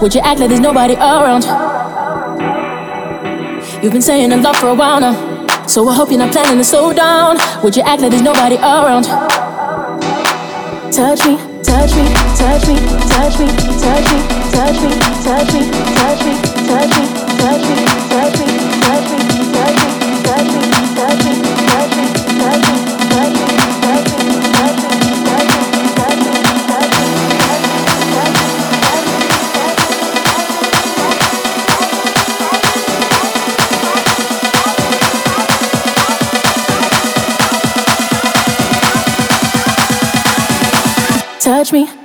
Would you act like there's nobody around? You've been saying I'm love for a while now. So I hope you're not planning to slow down. Would you act like there's nobody around? Touch me, touch me, touch me, touch me, touch me, touch me, touch me, touch me, touch me, me,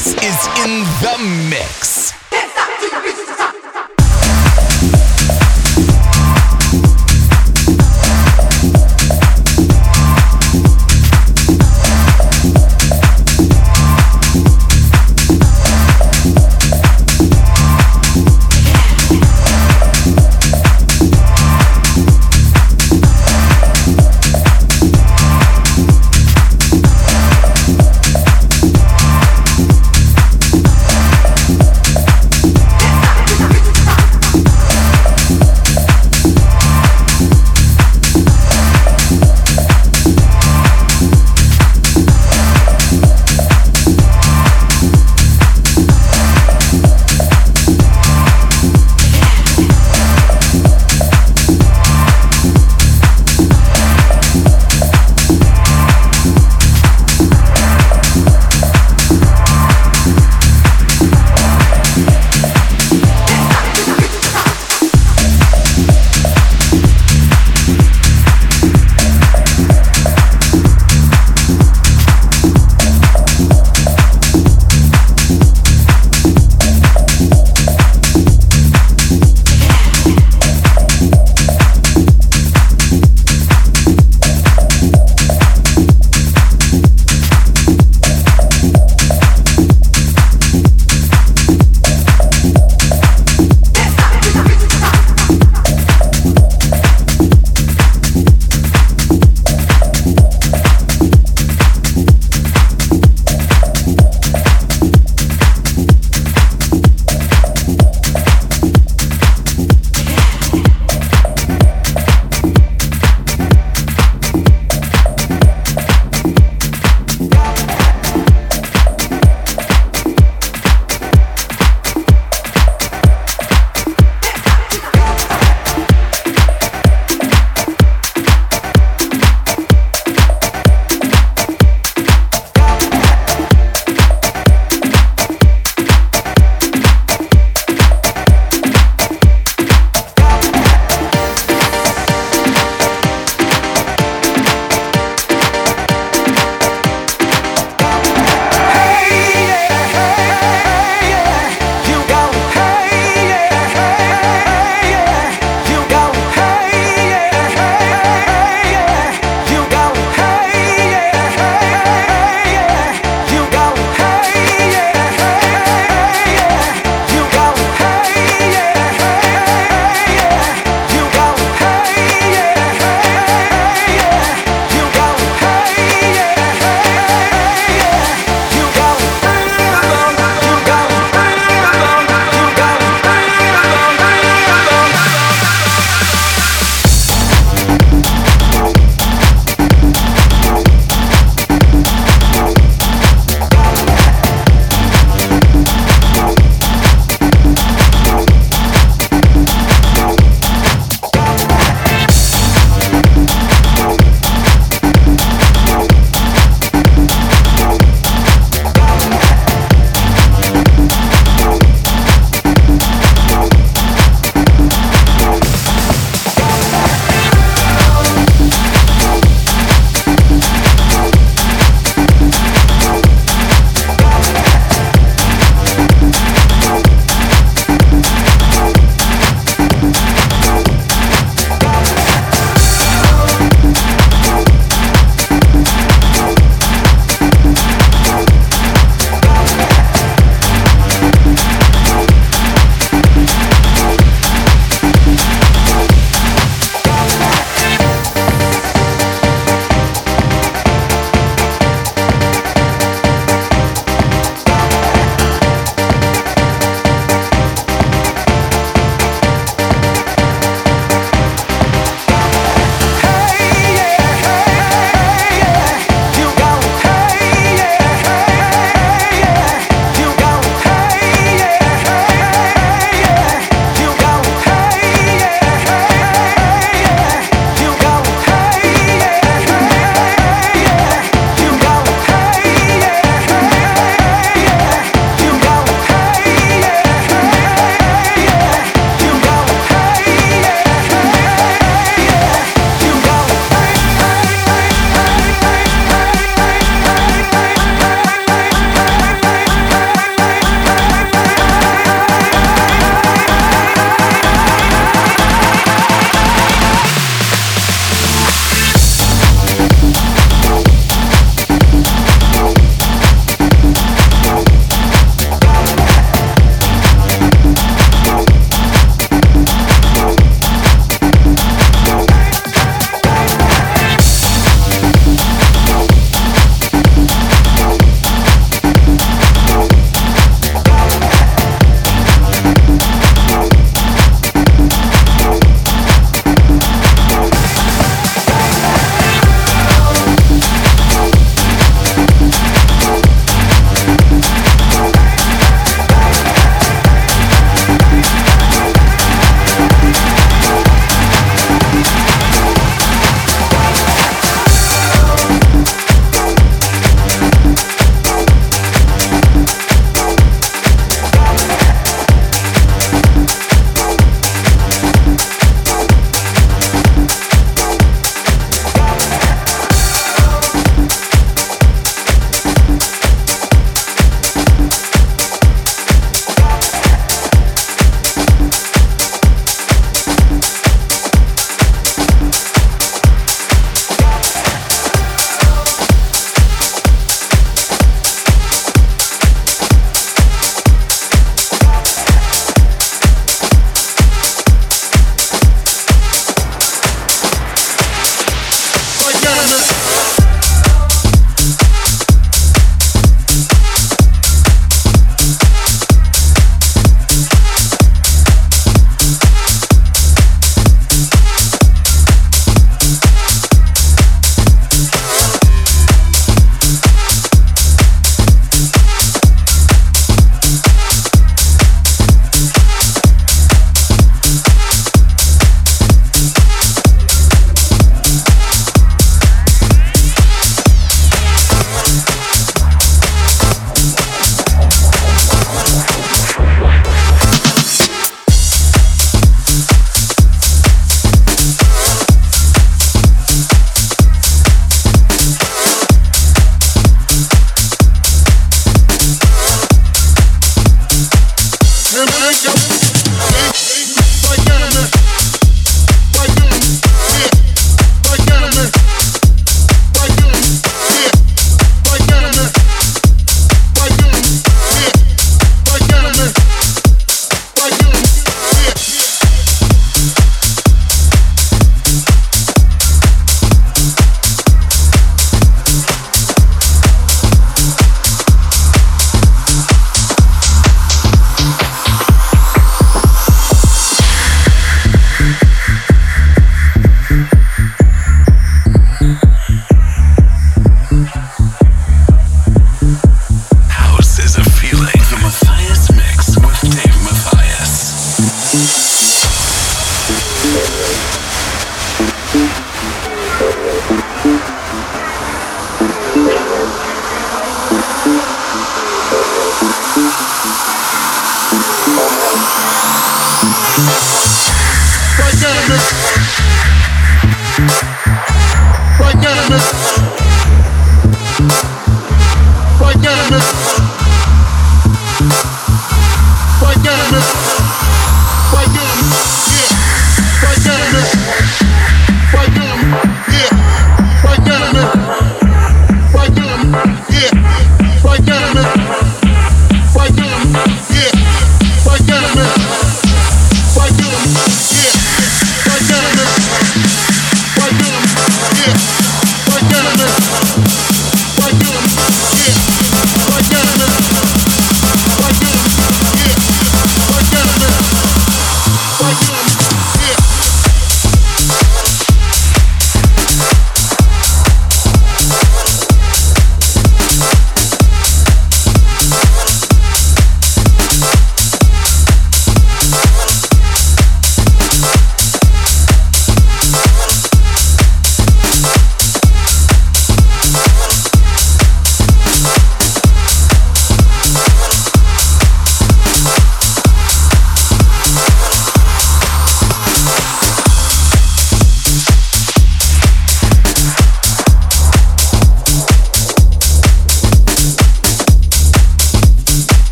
Is in the mix.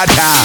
At davematthias.com.